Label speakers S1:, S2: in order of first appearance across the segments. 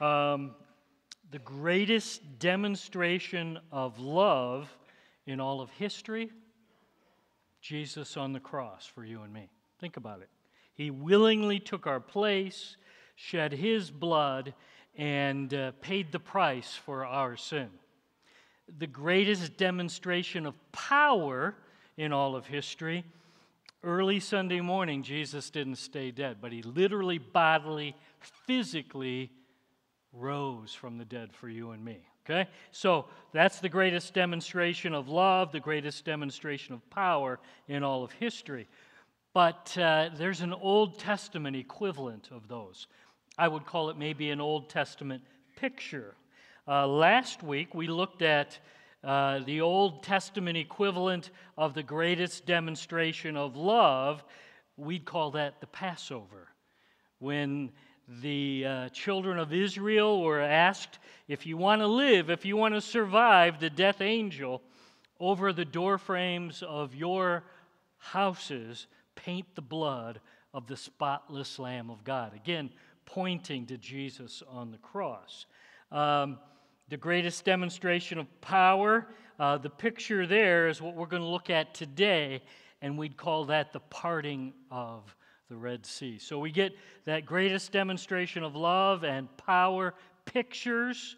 S1: Um, the greatest demonstration of love in all of history Jesus on the cross for you and me. Think about it. He willingly took our place, shed his blood, and uh, paid the price for our sin. The greatest demonstration of power in all of history. Early Sunday morning, Jesus didn't stay dead, but he literally, bodily, physically rose from the dead for you and me. Okay? So that's the greatest demonstration of love, the greatest demonstration of power in all of history. But uh, there's an Old Testament equivalent of those. I would call it maybe an Old Testament picture. Uh, last week we looked at uh, the Old Testament equivalent of the greatest demonstration of love. We'd call that the Passover. When the uh, children of Israel were asked, if you want to live, if you want to survive the death angel, over the doorframes of your houses, paint the blood of the spotless Lamb of God. Again, pointing to Jesus on the cross. Um, the greatest demonstration of power, uh, the picture there is what we're going to look at today, and we'd call that the parting of the Red Sea. So we get that greatest demonstration of love and power pictures,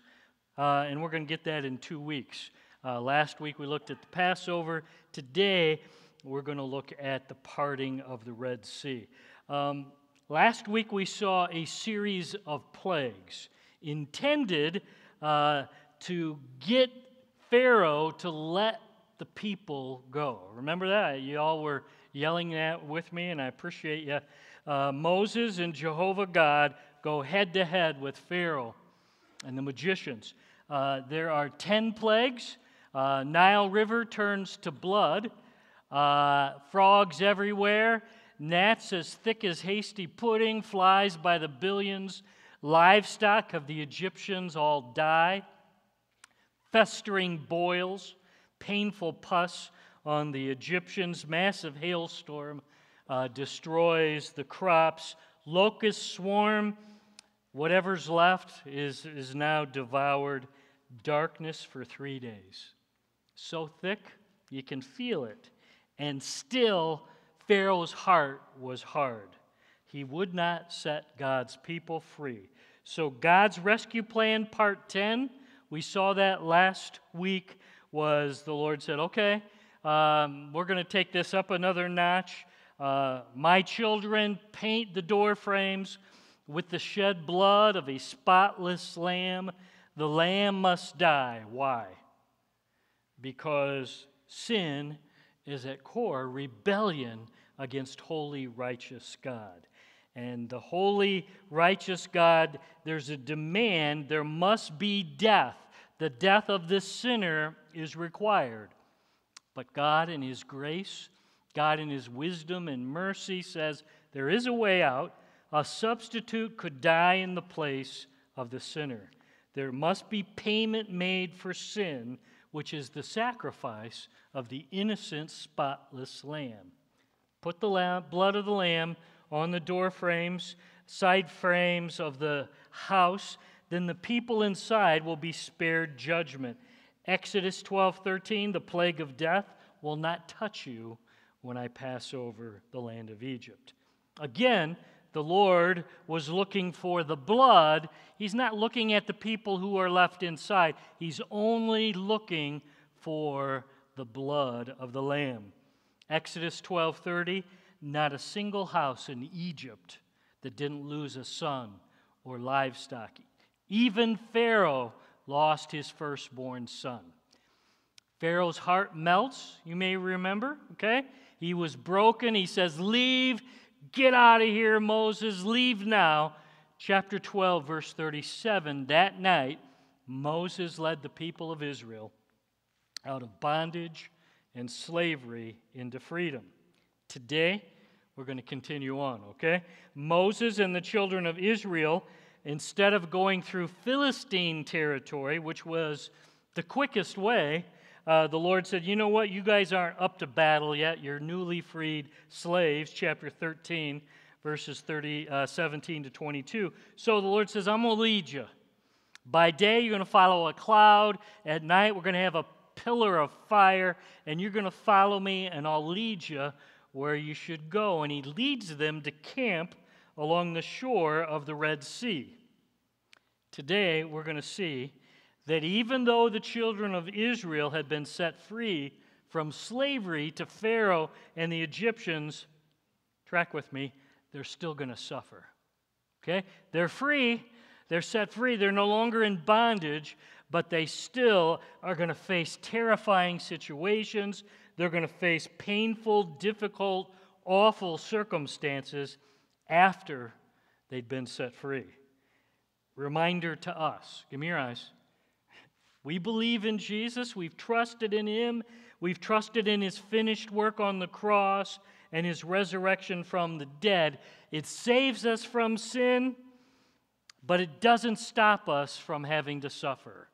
S1: uh, and we're going to get that in two weeks. Uh, last week we looked at the Passover. Today we're going to look at the parting of the Red Sea. Um, last week we saw a series of plagues intended uh, to get Pharaoh to let the people go. Remember that? You all were yelling that with me, and I appreciate you. Uh, Moses and Jehovah God go head to head with Pharaoh and the magicians. Uh, there are 10 plagues. Uh, Nile River turns to blood. Uh, frogs everywhere. Gnats as thick as hasty pudding. Flies by the billions. Livestock of the Egyptians all die. Festering boils. Painful pus on the Egyptians. Massive hailstorm uh, destroys the crops. Locust swarm, whatever's left is, is now devoured. Darkness for three days. So thick, you can feel it. And still, Pharaoh's heart was hard. He would not set God's people free. So, God's rescue plan, part 10, we saw that last week, was the Lord said, okay, um, we're going to take this up another notch. Uh, my children paint the door frames with the shed blood of a spotless lamb. The lamb must die. Why? Because sin is at core rebellion against holy, righteous God. And the holy, righteous God, there's a demand, there must be death. The death of the sinner is required. But God, in His grace, God, in His wisdom and mercy, says there is a way out. A substitute could die in the place of the sinner. There must be payment made for sin, which is the sacrifice of the innocent, spotless lamb. Put the lamb, blood of the lamb on the door frames, side frames of the house, then the people inside will be spared judgment. Exodus 12:13, the plague of death will not touch you when I pass over the land of Egypt. Again, the Lord was looking for the blood. He's not looking at the people who are left inside. He's only looking for the blood of the lamb. Exodus 12:30, not a single house in Egypt that didn't lose a son or livestock. Even Pharaoh lost his firstborn son. Pharaoh's heart melts, you may remember, okay? He was broken. He says, Leave, get out of here, Moses, leave now. Chapter 12, verse 37 That night, Moses led the people of Israel out of bondage and slavery into freedom. Today, we're going to continue on, okay? Moses and the children of Israel instead of going through Philistine territory, which was the quickest way, uh, the Lord said, You know what? You guys aren't up to battle yet. You're newly freed slaves, chapter 13, verses 30, uh, 17 to 22. So the Lord says, I'm going to lead you. By day, you're going to follow a cloud. At night, we're going to have a pillar of fire, and you're going to follow me, and I'll lead you where you should go. And he leads them to camp along the shore of the Red Sea. Today, we're going to see that even though the children of Israel had been set free from slavery to Pharaoh and the Egyptians, track with me, they're still going to suffer. Okay? They're free, they're set free, they're no longer in bondage, but they still are going to face terrifying situations. They're going to face painful, difficult, awful circumstances after they'd been set free. Reminder to us give me your eyes. We believe in Jesus, we've trusted in Him, we've trusted in His finished work on the cross and His resurrection from the dead. It saves us from sin, but it doesn't stop us from having to suffer.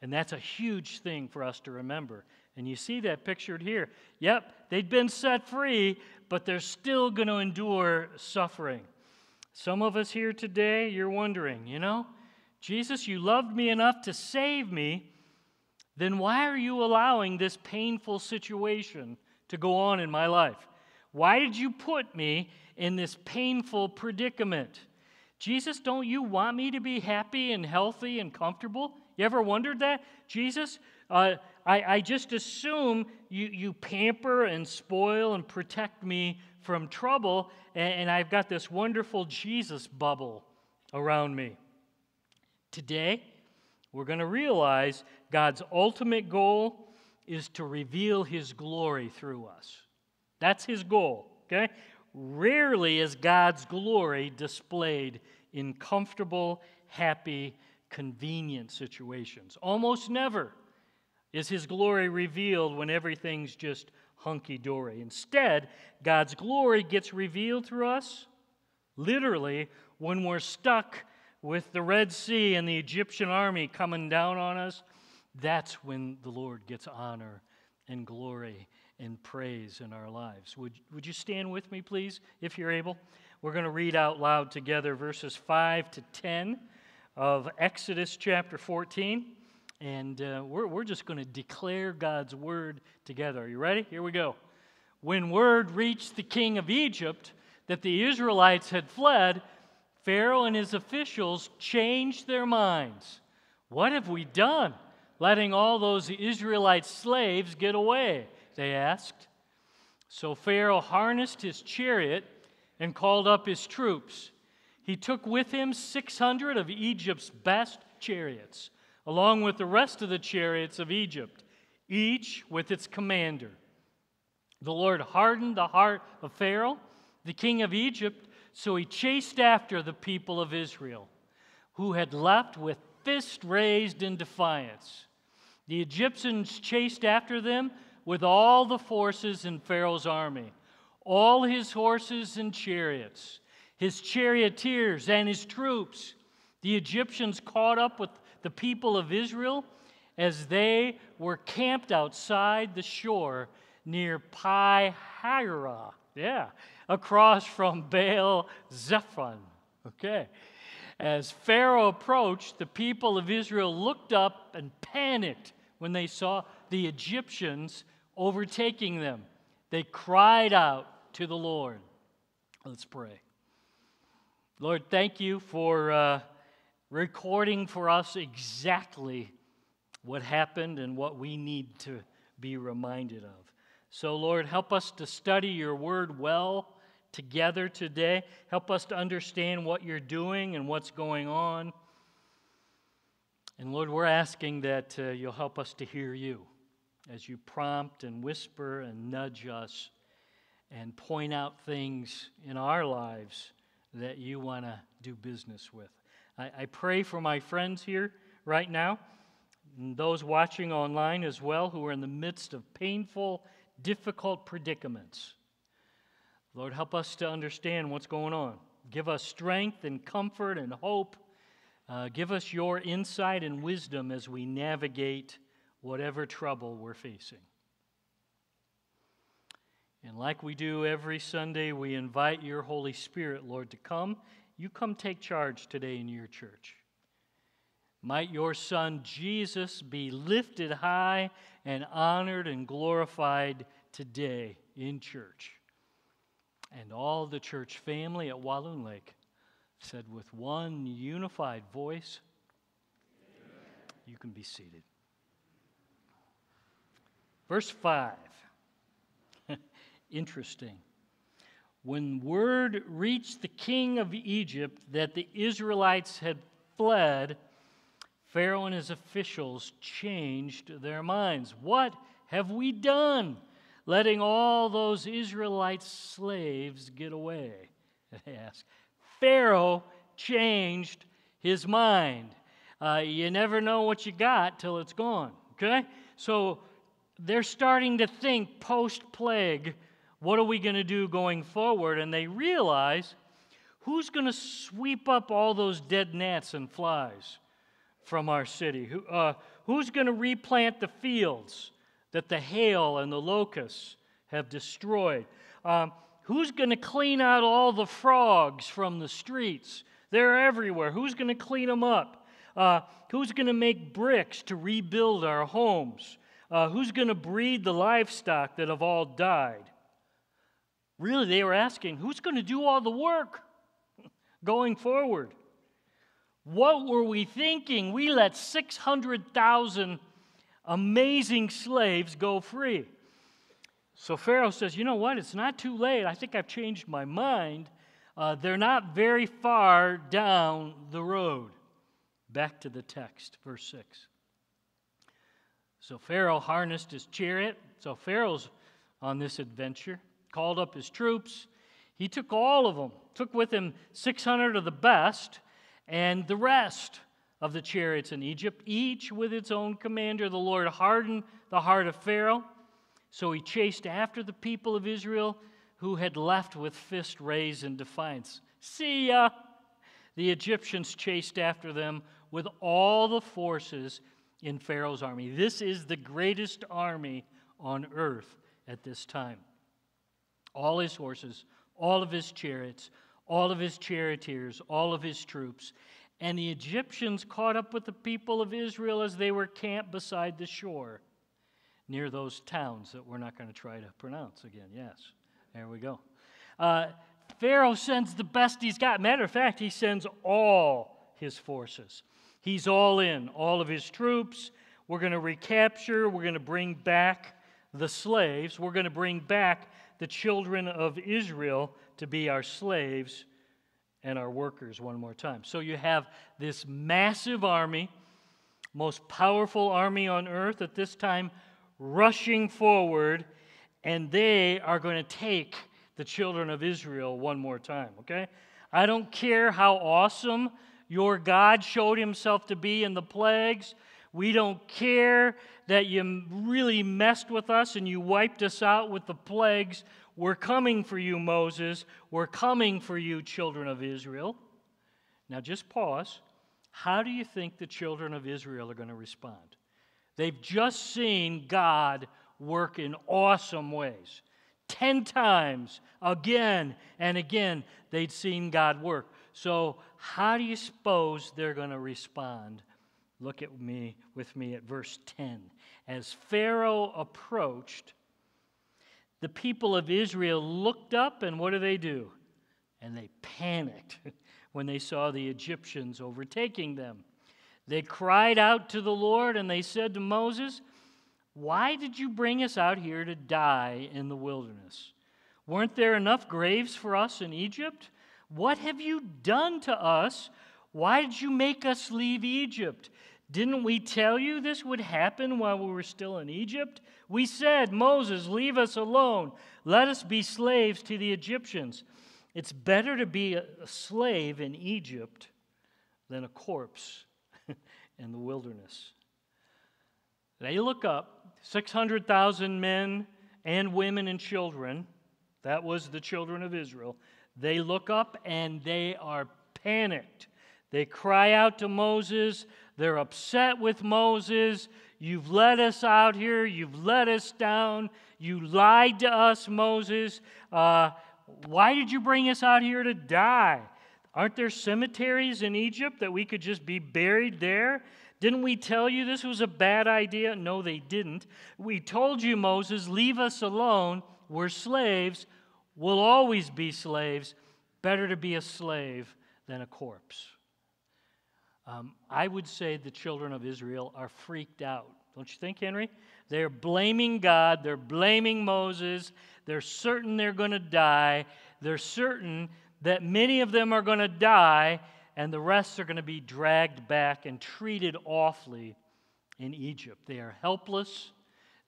S1: And that's a huge thing for us to remember. And you see that pictured here. Yep, they'd been set free, but they're still going to endure suffering. Some of us here today, you're wondering, you know, Jesus, you loved me enough to save me, then why are you allowing this painful situation to go on in my life? Why did you put me in this painful predicament? Jesus, don't you want me to be happy and healthy and comfortable? You ever wondered that? Jesus, uh, I, I just assume you, you pamper and spoil and protect me from trouble, and, and I've got this wonderful Jesus bubble around me. Today, we're going to realize God's ultimate goal is to reveal His glory through us. That's His goal, okay? Rarely is God's glory displayed in comfortable, happy, convenient situations. Almost never is his glory revealed when everything's just hunky dory. Instead, God's glory gets revealed through us literally when we're stuck with the Red Sea and the Egyptian army coming down on us. That's when the Lord gets honor and glory and praise in our lives. Would, would you stand with me, please, if you're able? We're going to read out loud together verses 5 to 10 of Exodus chapter 14. And uh, we're, we're just going to declare God's word together. Are you ready? Here we go. When word reached the king of Egypt that the Israelites had fled, Pharaoh and his officials changed their minds. What have we done, letting all those Israelite slaves get away? They asked. So Pharaoh harnessed his chariot and called up his troops he took with him 600 of Egypt's best chariots, along with the rest of the chariots of Egypt, each with its commander. The Lord hardened the heart of Pharaoh, the king of Egypt, so he chased after the people of Israel, who had left with fist raised in defiance. The Egyptians chased after them with all the forces in Pharaoh's army, all his horses and chariots his charioteers and his troops. The Egyptians caught up with the people of Israel as they were camped outside the shore near Pi Hahiroth. Yeah, across from Baal Zephon. Okay. As Pharaoh approached, the people of Israel looked up and panicked when they saw the Egyptians overtaking them. They cried out to the Lord. Let's pray. Lord, thank you for uh, recording for us exactly what happened and what we need to be reminded of. So, Lord, help us to study your word well together today. Help us to understand what you're doing and what's going on. And Lord, we're asking that uh, you'll help us to hear you as you prompt and whisper and nudge us and point out things in our lives that you want to do business with. I, I, pray for my friends here right now, and those watching online as well, who are in the midst of painful, difficult predicaments. Lord, help us to understand what's going on. Give us strength and comfort and hope. Uh, give us your insight and wisdom as we navigate whatever trouble we're facing. And like we do every Sunday, we invite your Holy Spirit, Lord, to come. You come take charge today in your church. Might your son Jesus be lifted high and honored and glorified today in church. And all the church family at Walloon Lake said with one unified voice, You can be seated. Verse 5. Interesting. When word reached the king of Egypt that the Israelites had fled, Pharaoh and his officials changed their minds. What have we done? Letting all those Israelite slaves get away? They asked. Pharaoh changed his mind. Uh, you never know what you got till it's gone, okay? So they're starting to think post plague, what are we going to do going forward? And they realize who's going to sweep up all those dead gnats and flies? from our city? Who, uh, who's going to replant the fields that the hail and the locusts have destroyed? Um, who's going to clean out all the frogs from the streets? They're everywhere. Who's going to clean them up? Uh, who's going to make bricks to rebuild our homes? Uh, who's going to breed the livestock that have all died? Really, they were asking, who's going to do all the work going forward? What were we thinking? We let 600,000 amazing slaves go free. So Pharaoh says, You know what? It's not too late. I think I've changed my mind. Uh, they're not very far down the road. Back to the text, verse 6. So Pharaoh harnessed his chariot. So Pharaoh's on this adventure, called up his troops. He took all of them, took with him 600 of the best and the rest of the chariots in Egypt, each with its own commander. The Lord hardened the heart of Pharaoh, so he chased after the people of Israel who had left with fist raised in defiance. See ya! The Egyptians chased after them with all the forces in Pharaoh's army. This is the greatest army on earth at this time. All his horses, all of his chariots, all of his charioteers, all of his troops. And the Egyptians caught up with the people of Israel as they were camped beside the shore near those towns that we're not going to try to pronounce again. Yes, there we go. Uh, Pharaoh sends the best he's got. Matter of fact, he sends all his forces. He's all in, all of his troops. We're going to recapture, we're going to bring back the slaves, we're going to bring back the children of Israel to be our slaves and our workers one more time. So you have this massive army, most powerful army on earth at this time, rushing forward, and they are going to take the children of Israel one more time, okay? I don't care how awesome your God showed himself to be in the plagues. We don't care that you really messed with us and you wiped us out with the plagues. We're coming for you, Moses. We're coming for you, children of Israel. Now, just pause. How do you think the children of Israel are going to respond? They've just seen God work in awesome ways. Ten times, again and again, they'd seen God work. So, how do you suppose they're going to respond? Look at me with me at verse 10. As Pharaoh approached, the people of Israel looked up, and what do they do? And they panicked when they saw the Egyptians overtaking them. They cried out to the Lord, and they said to Moses, Why did you bring us out here to die in the wilderness? Weren't there enough graves for us in Egypt? What have you done to us? Why did you make us leave Egypt? Didn't we tell you this would happen while we were still in Egypt? We said, Moses, leave us alone. Let us be slaves to the Egyptians. It's better to be a slave in Egypt than a corpse in the wilderness. They look up 600,000 men and women and children. That was the children of Israel. They look up and they are panicked. They cry out to Moses. They're upset with Moses. You've let us out here. You've let us down. You lied to us, Moses. Uh, why did you bring us out here to die? Aren't there cemeteries in Egypt that we could just be buried there? Didn't we tell you this was a bad idea? No, they didn't. We told you, Moses, leave us alone. We're slaves. We'll always be slaves. Better to be a slave than a corpse. Um, I would say the children of Israel are freaked out. Don't you think, Henry? They're blaming God. They're blaming Moses. They're certain they're going to die. They're certain that many of them are going to die, and the rest are going to be dragged back and treated awfully in Egypt. They are helpless.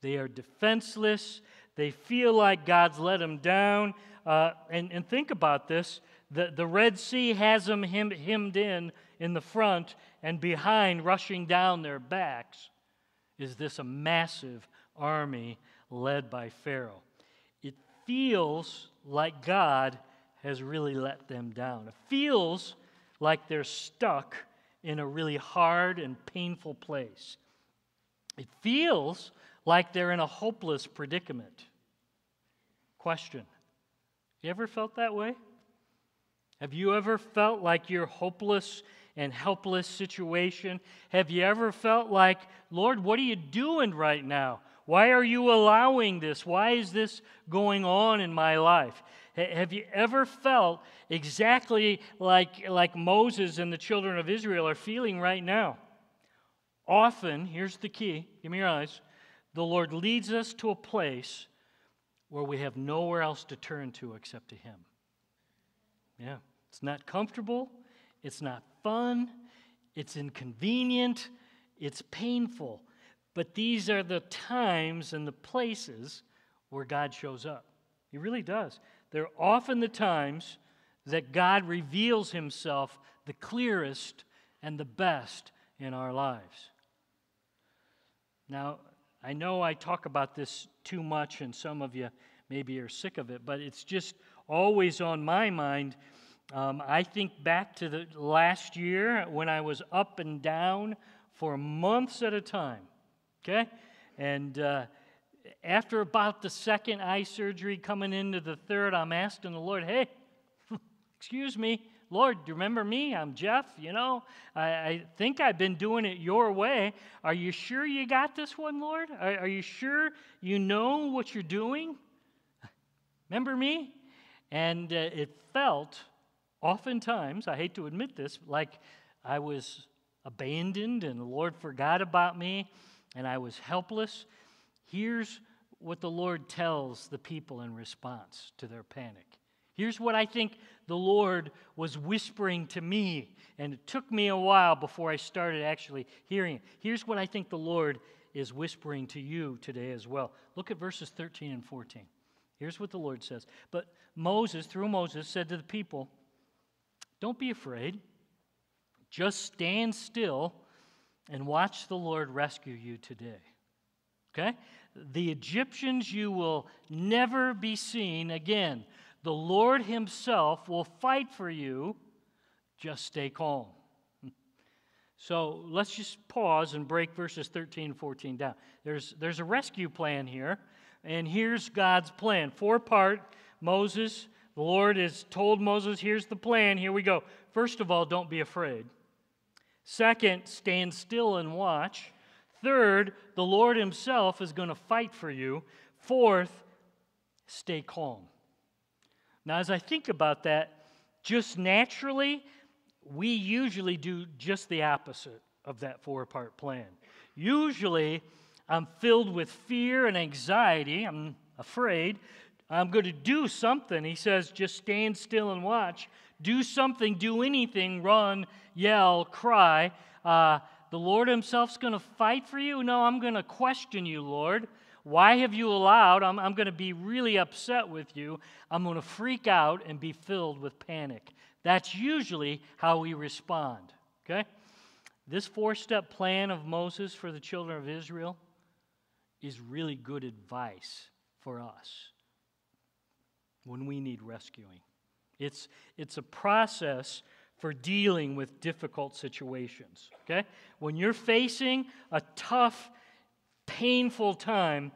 S1: They are defenseless. They feel like God's let them down. Uh, and, and think about this the, the Red Sea has them hem, hemmed in in the front, and behind, rushing down their backs, is this a massive army led by Pharaoh. It feels like God has really let them down. It feels like they're stuck in a really hard and painful place. It feels like they're in a hopeless predicament. Question You ever felt that way? Have you ever felt like you're hopeless and helpless situation? Have you ever felt like, Lord, what are you doing right now? Why are you allowing this? Why is this going on in my life? Have you ever felt exactly like, like Moses and the children of Israel are feeling right now? Often, here's the key give me your eyes. The Lord leads us to a place where we have nowhere else to turn to except to Him. Yeah, it's not comfortable, it's not fun, it's inconvenient, it's painful. But these are the times and the places where God shows up. He really does. They're often the times that God reveals himself the clearest and the best in our lives. Now, I know I talk about this too much, and some of you maybe are sick of it, but it's just always on my mind um, I think back to the last year when I was up and down for months at a time. Okay? And uh, after about the second eye surgery, coming into the third, I'm asking the Lord, hey, excuse me, Lord, do you remember me? I'm Jeff. You know, I, I, think I've been doing it your way. Are you sure you got this one, Lord? Are, are you sure you know what you're doing? Remember me? And uh, it felt oftentimes, I hate to admit this, like I was abandoned and the Lord forgot about me and I was helpless. Here's what the Lord tells the people in response to their panic. Here's what I think the Lord was whispering to me, and it took me a while before I started actually hearing it. Here's what I think the Lord is whispering to you today as well. Look at verses 13 and 14. Here's what the Lord says. But Moses, through Moses, said to the people, don't be afraid. Just stand still and watch the Lord rescue you today. Okay? The Egyptians you will never be seen again. The Lord Himself will fight for you. Just stay calm. So let's just pause and break verses 13 and 14 down. There's, there's a rescue plan here, and here's God's plan. Four part Moses the Lord has told Moses, here's the plan. Here we go. First of all, don't be afraid. Second, stand still and watch. Third, the Lord Himself is going to fight for you. Fourth, stay calm. Now, as I think about that, just naturally, we usually do just the opposite of that four part plan. Usually, I'm filled with fear and anxiety. I'm afraid. I'm going to do something. He says, just stand still and watch. Do something, do anything, run, yell, cry. Uh, the Lord Himself's going to fight for you? No, I'm going to question you, Lord. Why have you allowed? I'm, I'm going to be really upset with you. I'm going to freak out and be filled with panic. That's usually how we respond. Okay? This four step plan of Moses for the children of Israel is really good advice for us when we need rescuing. It's, it's a process for dealing with difficult situations. Okay? When you're facing a tough, painful time,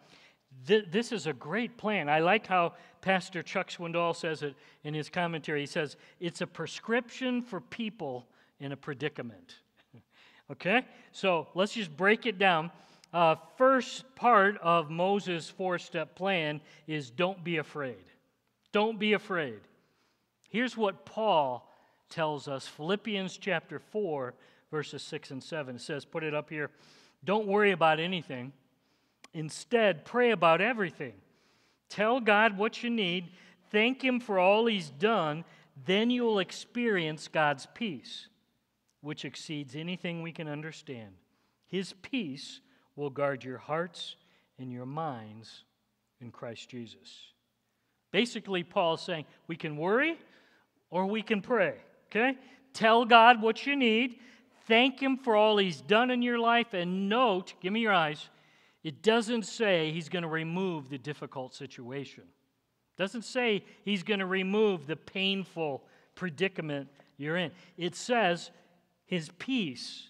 S1: th- this is a great plan. I like how Pastor Chuck Swindoll says it in his commentary. He says, It's a prescription for people in a predicament. okay? So let's just break it down. Uh, first part of Moses' four step plan is don't be afraid. Don't be afraid. Here's what Paul tells us Philippians chapter 4, verses 6 and 7. It says, put it up here. Don't worry about anything. Instead, pray about everything. Tell God what you need. Thank Him for all He's done. Then you'll experience God's peace, which exceeds anything we can understand. His peace will guard your hearts and your minds in Christ Jesus. Basically, Paul's saying we can worry or we can pray. Okay? Tell God what you need. Thank Him for all He's done in your life. And note, give me your eyes, it doesn't say He's going to remove the difficult situation. It doesn't say He's going to remove the painful predicament you're in. It says His peace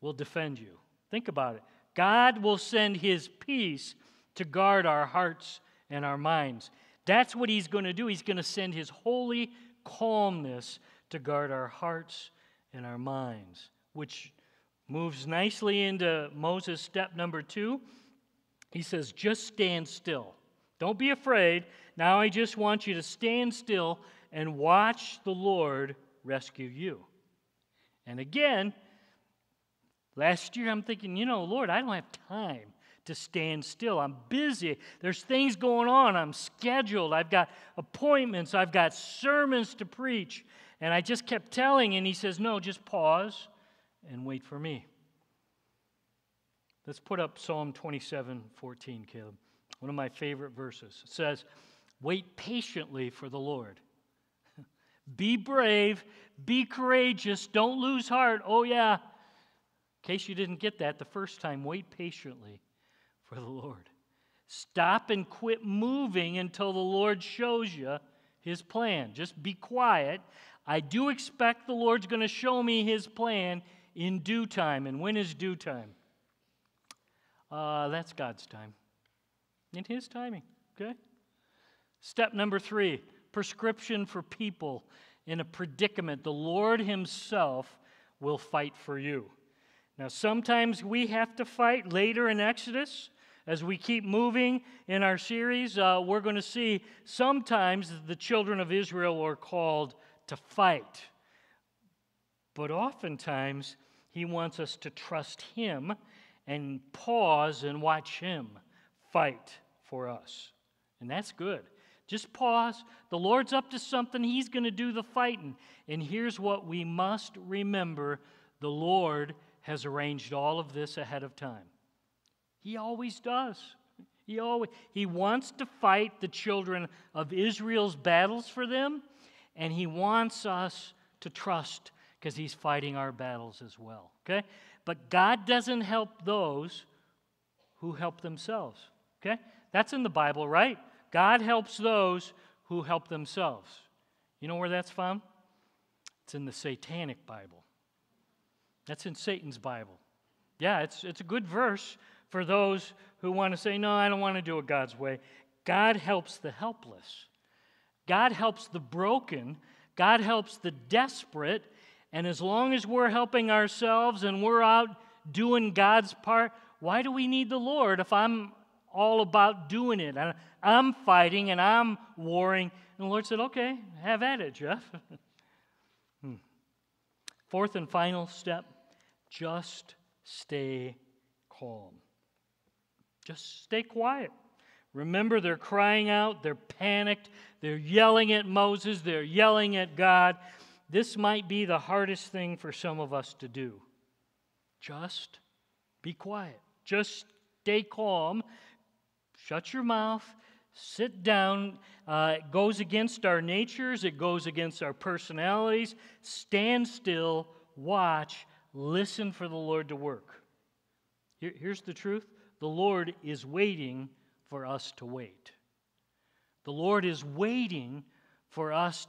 S1: will defend you. Think about it. God will send His peace to guard our hearts and our minds. That's what He's going to do. He's going to send His holy calmness to guard our hearts and our minds, which moves nicely into Moses' step number two. He says, just stand still. Don't be afraid. Now I just want you to stand still and watch the Lord rescue you. And again, last year I'm thinking, you know, Lord, I don't have time to stand still. I'm busy. There's things going on. I'm scheduled. I've got appointments. I've got sermons to preach. And I just kept telling, and he says, No, just pause and wait for me. Let's put up Psalm 27 14, Caleb. One of my favorite verses. It says, Wait patiently for the Lord. be brave, be courageous, don't lose heart. Oh, yeah. In case you didn't get that the first time, wait patiently for the Lord. Stop and quit moving until the Lord shows you his plan. Just be quiet I do expect the Lord's going to show me his plan in due time. And when is due time? Uh, that's God's time. In his timing, okay? Step number three prescription for people in a predicament. The Lord himself will fight for you. Now, sometimes we have to fight later in Exodus. As we keep moving in our series, uh, we're going to see sometimes the children of Israel are called to fight. But oftentimes, he wants us to trust him and pause and watch him fight for us. And that's good. Just pause. The Lord's up to something, he's going to do the fighting. And here's what we must remember the Lord has arranged all of this ahead of time. He always does. He, always, he wants to fight the children of Israel's battles for them, and He wants us to trust because He's fighting our battles as well. Okay? But God doesn't help those who help themselves. Okay? That's in the Bible, right? God helps those who help themselves. You know where that's from? It's in the Satanic Bible. That's in Satan's Bible. Yeah, it's, it's a good verse for those who want to say, no, I don't want to do it God's way. God helps the helpless. God helps the broken, God helps the desperate, and as long as we're helping ourselves and we're out doing God's part, why do we need the Lord if I'm all about doing it? and I'm fighting and I'm warring. And the Lord said, okay, have at it, Jeff. hmm. Fourth and final step just stay calm. Just stay quiet. Remember, they're crying out, they're panicked, they're yelling at Moses, they're yelling at God. This might be the hardest thing for some of us to do. Just be quiet. Just stay calm. Shut your mouth. Sit down. Uh, it goes against our natures, it goes against our personalities. Stand still, watch, listen for the Lord to work. Here, here's the truth the Lord is waiting for us to wait. The Lord is waiting for us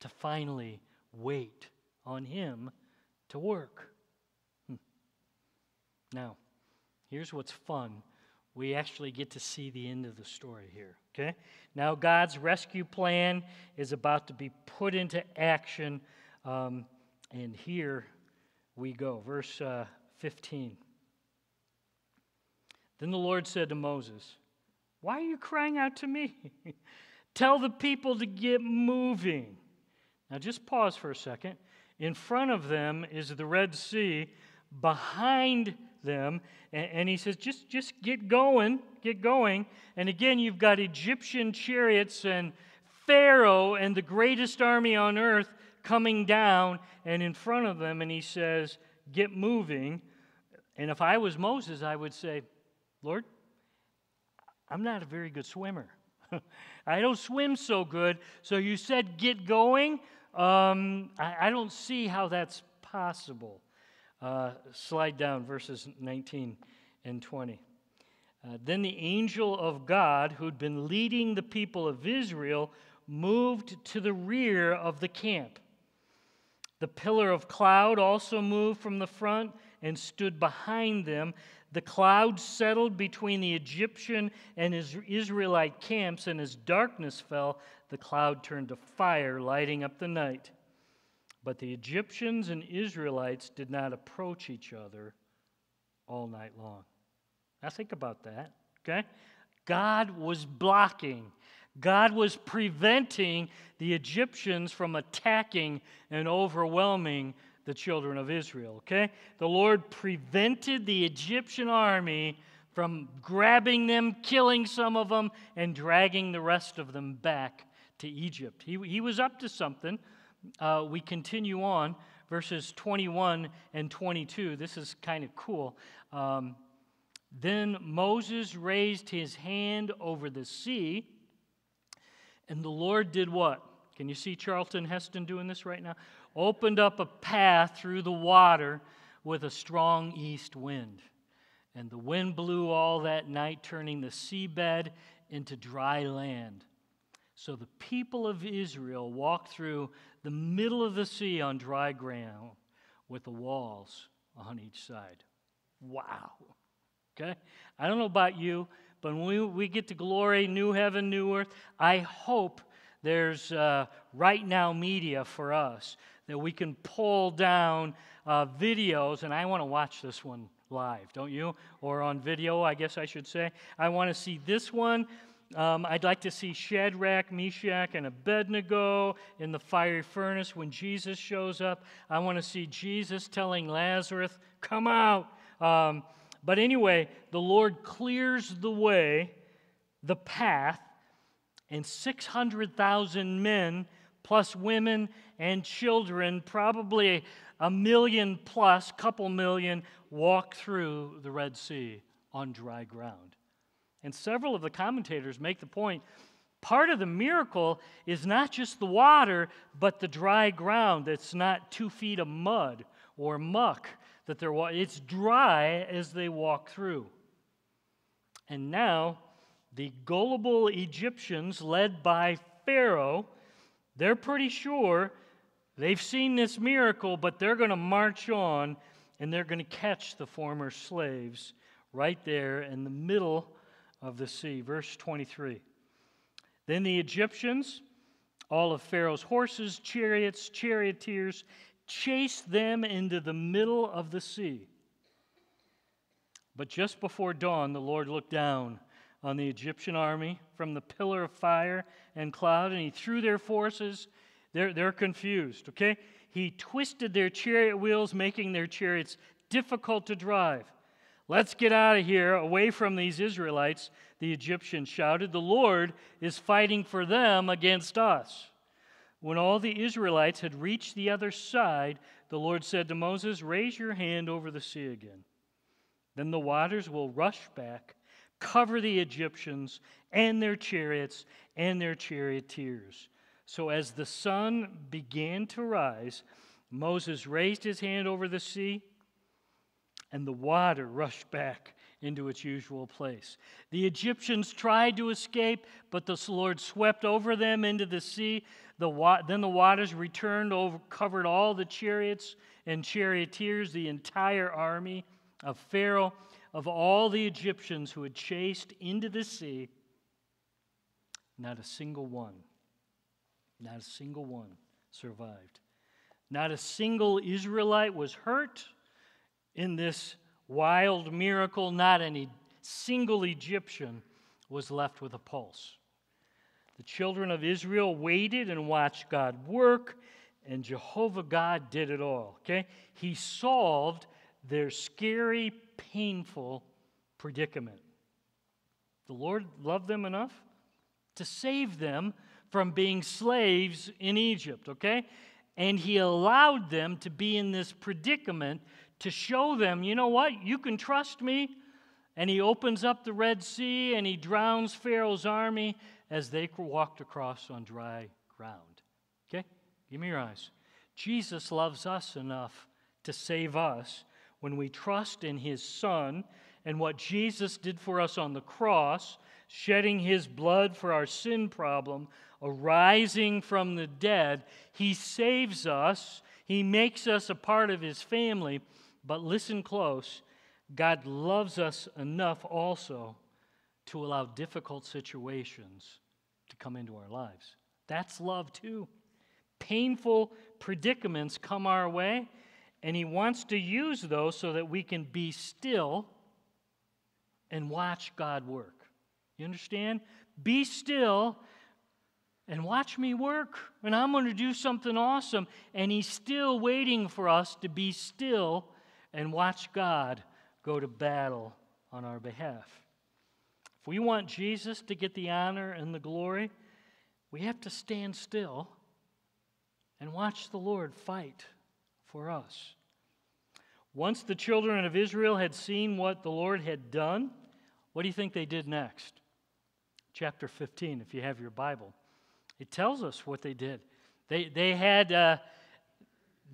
S1: to finally wait on Him to work. Hmm. Now, here's what's fun we actually get to see the end of the story here. Okay? Now, God's rescue plan is about to be put into action. Um, and here we go. Verse uh, 15. Then the Lord said to Moses, Why are you crying out to me? Tell the people to get moving. Now, just pause for a second. In front of them is the Red Sea. Behind them. And, and, he says, just, just get going, get going. And again, you've got Egyptian chariots and Pharaoh and the greatest army on earth coming down and in front of them. And he says, get moving. And if I was Moses, I would say, Lord, I'm not a very good swimmer. I don't swim so good. So you said get going. Um, I, I don't see how that's possible. Uh, slide down verses 19 and 20. Uh, then the angel of God, who'd been leading the people of Israel, moved to the rear of the camp. The pillar of cloud also moved from the front and stood behind them. The cloud settled between the Egyptian and Israelite camps, and as darkness fell, the cloud turned to fire, lighting up the night. But the Egyptians and Israelites did not approach each other all night long. Now, think about that, okay? God was blocking, God was preventing the Egyptians from attacking and overwhelming the children of Israel, okay? The Lord prevented the Egyptian army from grabbing them, killing some of them, and dragging the rest of them back to Egypt. He, he was up to something uh, we continue on, verses 21 and 22. This is kind of cool. Um, then Moses raised his hand over the sea, and the Lord did what? Can you see Charlton Heston doing this right now? Opened up a path through the water with a strong east wind. And the wind blew all that night, turning the seabed into dry land. So the people of Israel walked through the middle of the sea on dry ground with the walls on each side. Wow. Okay? I don't know about you, but when we, we get to glory, new heaven, new earth, I hope there's uh, RightNow Media for us that we can pull down uh, videos, and I want to watch this one live, don't you? Or on video, I guess I should say. I want to see this one um, I'd like to see Shadrach, Meshach, and Abednego in the fiery furnace when Jesus shows up. I want to see Jesus telling Lazarus, Come out. Um, but anyway, the Lord clears the way, the path, and 600,000 men, plus women and children, probably a million plus, couple million, walk through the Red Sea on dry ground. And several of the commentators make the point part of the miracle is not just the water, but the dry ground that's not two feet of mud or muck that they're it's dry as they walk through. And now the gullible Egyptians led by Pharaoh, they're pretty sure they've seen this miracle, but they're going to march on and they're going to catch the former slaves right there in the middle of the sea. Verse 23. Then the Egyptians, all of Pharaoh's horses, chariots, charioteers, chased them into the middle of the sea. But just before dawn, the Lord looked down on the Egyptian army from the pillar of fire and cloud, and he threw their forces. They're, they're confused, okay? He twisted their chariot wheels, making their chariots difficult to drive. Let's get out of here, away from these Israelites, the Egyptians shouted. The Lord is fighting for them against us. When all the Israelites had reached the other side, the Lord said to Moses, Raise your hand over the sea again. Then the waters will rush back, cover the Egyptians and their chariots and their charioteers. So as the sun began to rise, Moses raised his hand over the sea and the water rushed back into its usual place. The Egyptians tried to escape, but the Lord swept over them into the sea. The wa- then the waters returned over, covered all the chariots and charioteers, the entire army of Pharaoh, of all the Egyptians who had chased into the sea, not a single one, not a single one survived. Not a single Israelite was hurt in this wild miracle. Not any single Egyptian was left with a pulse. The children of Israel waited and watched God work, and Jehovah God did it all. Okay? He solved their scary, painful predicament. The Lord loved them enough to save them from being slaves in Egypt, okay? And he allowed them to be in this predicament to show them, you know what, you can trust me. And he opens up the Red Sea and he drowns Pharaoh's army as they walked across on dry ground. Okay? Give me your eyes. Jesus loves us enough to save us when we trust in his Son and what Jesus did for us on the cross, shedding his blood for our sin problem, arising from the dead. He saves us, he makes us a part of his family. But listen close God loves us enough also to allow difficult situations to come into our lives. That's love too. Painful predicaments come our way, and He wants to use those so that we can be still and watch God work. You understand? Be still and watch me work, and I'm going to do something awesome. And He's still waiting for us to be still and watch God go to battle on our behalf. If we want Jesus to get the honor and the glory, we have to stand still and watch the Lord fight for us. Once the children of Israel had seen what the Lord had done, what do you think they did next? Chapter 15, if you have your Bible. It tells us what they did. They, they, had, uh,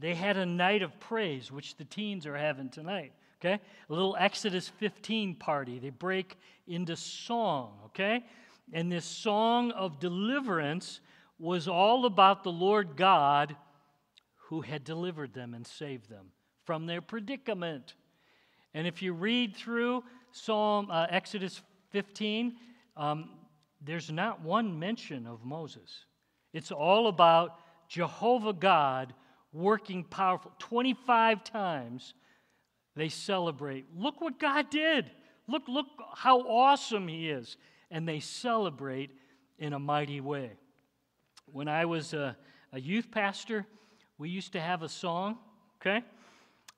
S1: they had a night of praise, which the teens are having tonight. Okay? A little Exodus 15 party. They break into song. Okay? And this song of deliverance was all about the Lord God who had delivered them and saved them from their predicament. And if you read through Psalm uh, Exodus 15, um, there's not one mention of Moses. It's all about Jehovah God working powerful. 25 times they celebrate. Look what God did. Look, look how awesome He is. And they celebrate in a mighty way. When I was a, a youth pastor, we used to have a song, okay?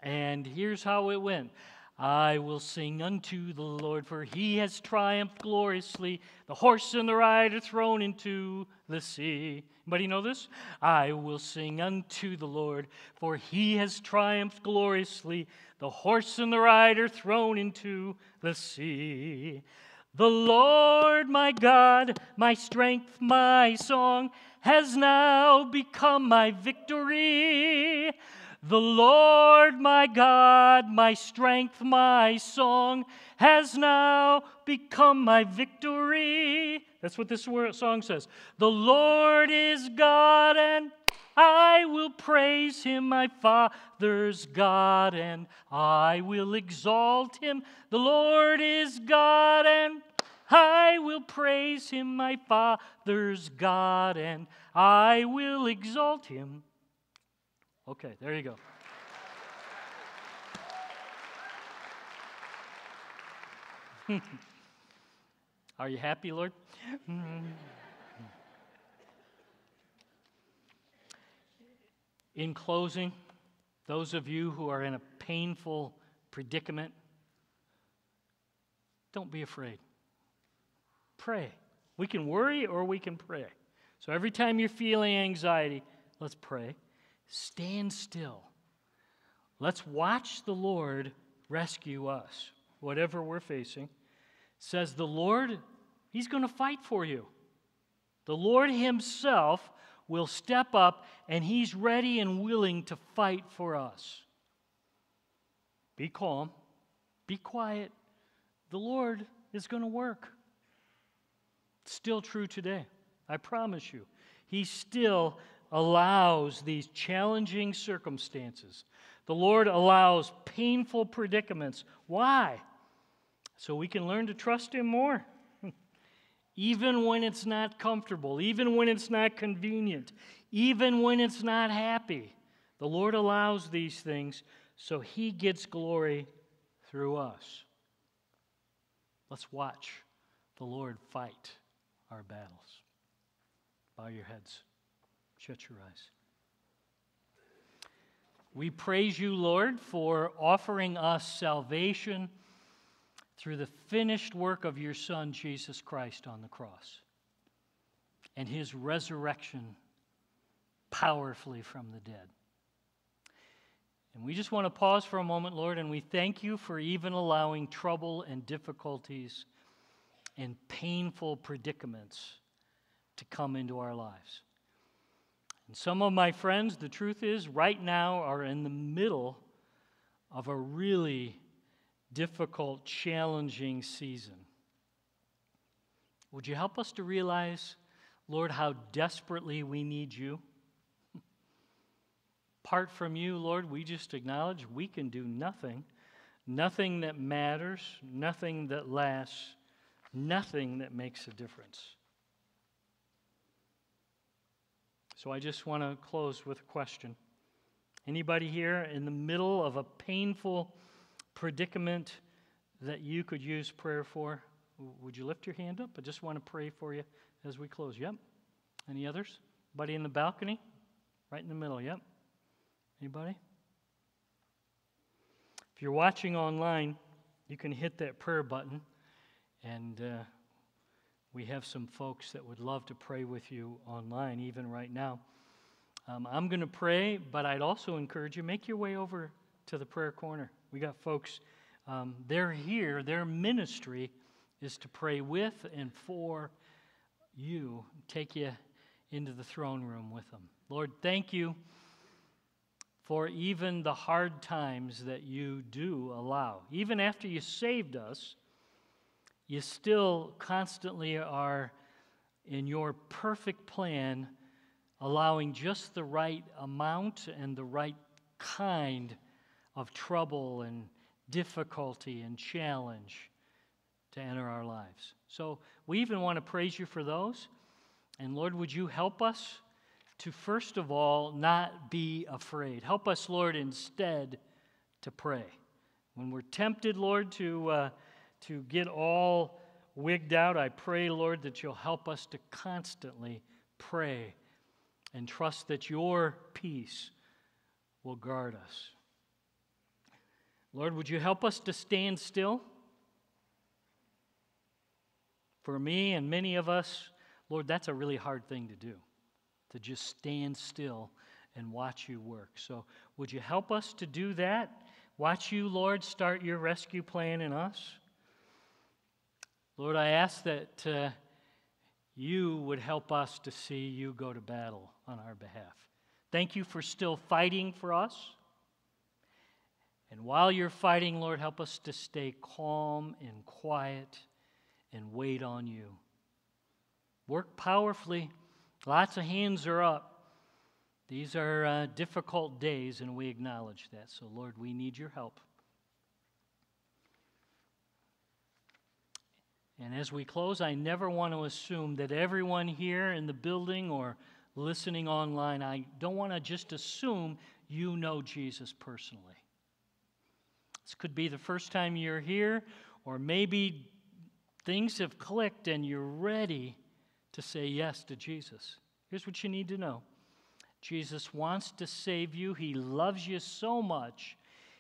S1: And here's how it went I will sing unto the Lord, for he has triumphed gloriously. The horse and the rider thrown into the sea. Anybody know this? I will sing unto the Lord, for he has triumphed gloriously. The horse and the rider thrown into the sea. The Lord my God, my strength, my song, has now become my victory. The Lord my God, my strength, my song, has now become my victory. That's what this song says. The Lord is God, and I will praise him, my Father's God, and I will exalt him. The Lord is God, and I will praise him, my Father's God, and I will exalt him. Okay, there you go. Are you happy, Lord? in closing, those of you who are in a painful predicament, don't be afraid. Pray. We can worry or we can pray. So every time you're feeling anxiety, let's pray. Stand still. Let's watch the Lord rescue us, whatever we're facing. Says the Lord, He's going to fight for you. The Lord Himself will step up and He's ready and willing to fight for us. Be calm, be quiet. The Lord is going to work. still true today. I promise you. He still allows these challenging circumstances, The Lord allows painful predicaments. Why? So we can learn to trust Him more. even when it's not comfortable, even when it's not convenient, even when it's not happy. The Lord allows these things so He gets glory through us. Let's watch the Lord fight our battles. Bow your heads, shut your eyes. We praise you, Lord, for offering us salvation through the finished work of your Son, Jesus Christ, on the cross and his resurrection powerfully from the dead. And we just want to pause for a moment, Lord, and we thank you for even allowing trouble and difficulties and painful predicaments to come into our lives. And some of my friends, the truth is, right now are in the middle of a really difficult, challenging season. Would you help us to realize, Lord, how desperately we need you? Apart from you, Lord, we just acknowledge we can do nothing. Nothing that matters, nothing that lasts, nothing that makes a difference. So I just want to close with a question. Anybody here in the middle of a painful predicament that you could use prayer for? Would you lift your hand up? I just want to pray for you as we close. Yep. Any others? Buddy in the balcony? Right in the middle. Yep. Anybody? If you're watching online, you can hit that prayer button, and uh, we have some folks that would love to pray with you online, even right now. Um, I'm going to pray, but I'd also encourage you make your way over to the prayer corner. We got folks, um, they're here. Their ministry is to pray with and for you, take you into the throne room with them. Lord, thank you for even the hard times that you do allow. Even after you saved us, you still constantly are in your perfect plan, allowing just the right amount and the right kind of trouble and difficulty and challenge to enter our lives. So we even want to praise you for those. And Lord, would you help us to first of all not be afraid? Help us, Lord, instead to pray. When we're tempted, Lord, to. Uh, to get all wigged out, I pray, Lord, that you'll help us to constantly pray and trust that your peace will guard us. Lord, would you help us to stand still? For me and many of us, Lord, that's a really hard thing to do, to just stand still and watch you work. So, would you help us to do that? Watch you, Lord, start your rescue plan in us. Lord, I ask that uh, you would help us to see you go to battle on our behalf. Thank you for still fighting for us. And while you're fighting, Lord, help us to stay calm and quiet and wait on you. Work powerfully. Lots of hands are up. These are uh, difficult days, and we acknowledge that. So, Lord, we need your help. And as we close, I never want to assume that everyone here in the building or listening online, I don't want to just assume you know Jesus personally. This could be the first time you're here, or maybe things have clicked and you're ready to say yes to Jesus. Here's what you need to know Jesus wants to save you, He loves you so much,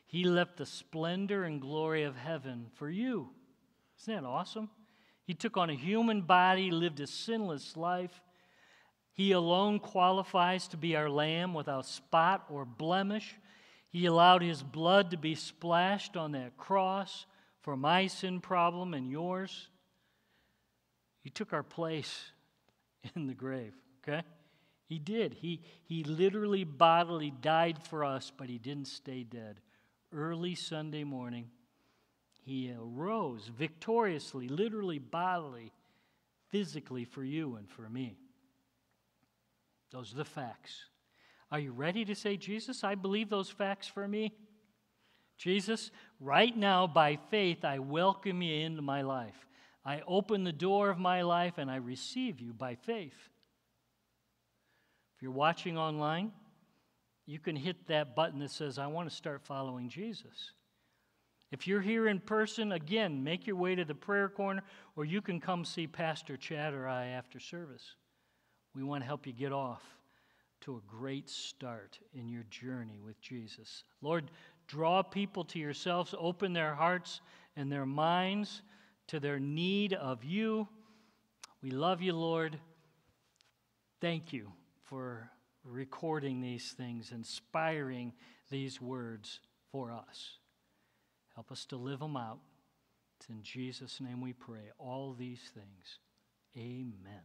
S1: He left the splendor and glory of heaven for you. Isn't that awesome? He took on a human body, lived a sinless life. He alone qualifies to be our lamb without spot or blemish. He allowed his blood to be splashed on that cross for my sin problem and yours. He took our place in the grave, okay? He did. He, he literally bodily died for us, but he didn't stay dead. Early Sunday morning, he arose victoriously, literally, bodily, physically for you and for me. Those are the facts. Are you ready to say, Jesus, I believe those facts for me? Jesus, right now, by faith, I welcome you into my life. I open the door of my life and I receive you by faith. If you're watching online, you can hit that button that says, I want to start following Jesus. If you're here in person, again, make your way to the prayer corner, or you can come see Pastor Chad or I after service. We want to help you get off to a great start in your journey with Jesus. Lord, draw people to yourselves, open their hearts and their minds to their need of you. We love you, Lord. Thank you for recording these things, inspiring these words for us. Help us to live them out. It's in Jesus' name we pray all these things. Amen.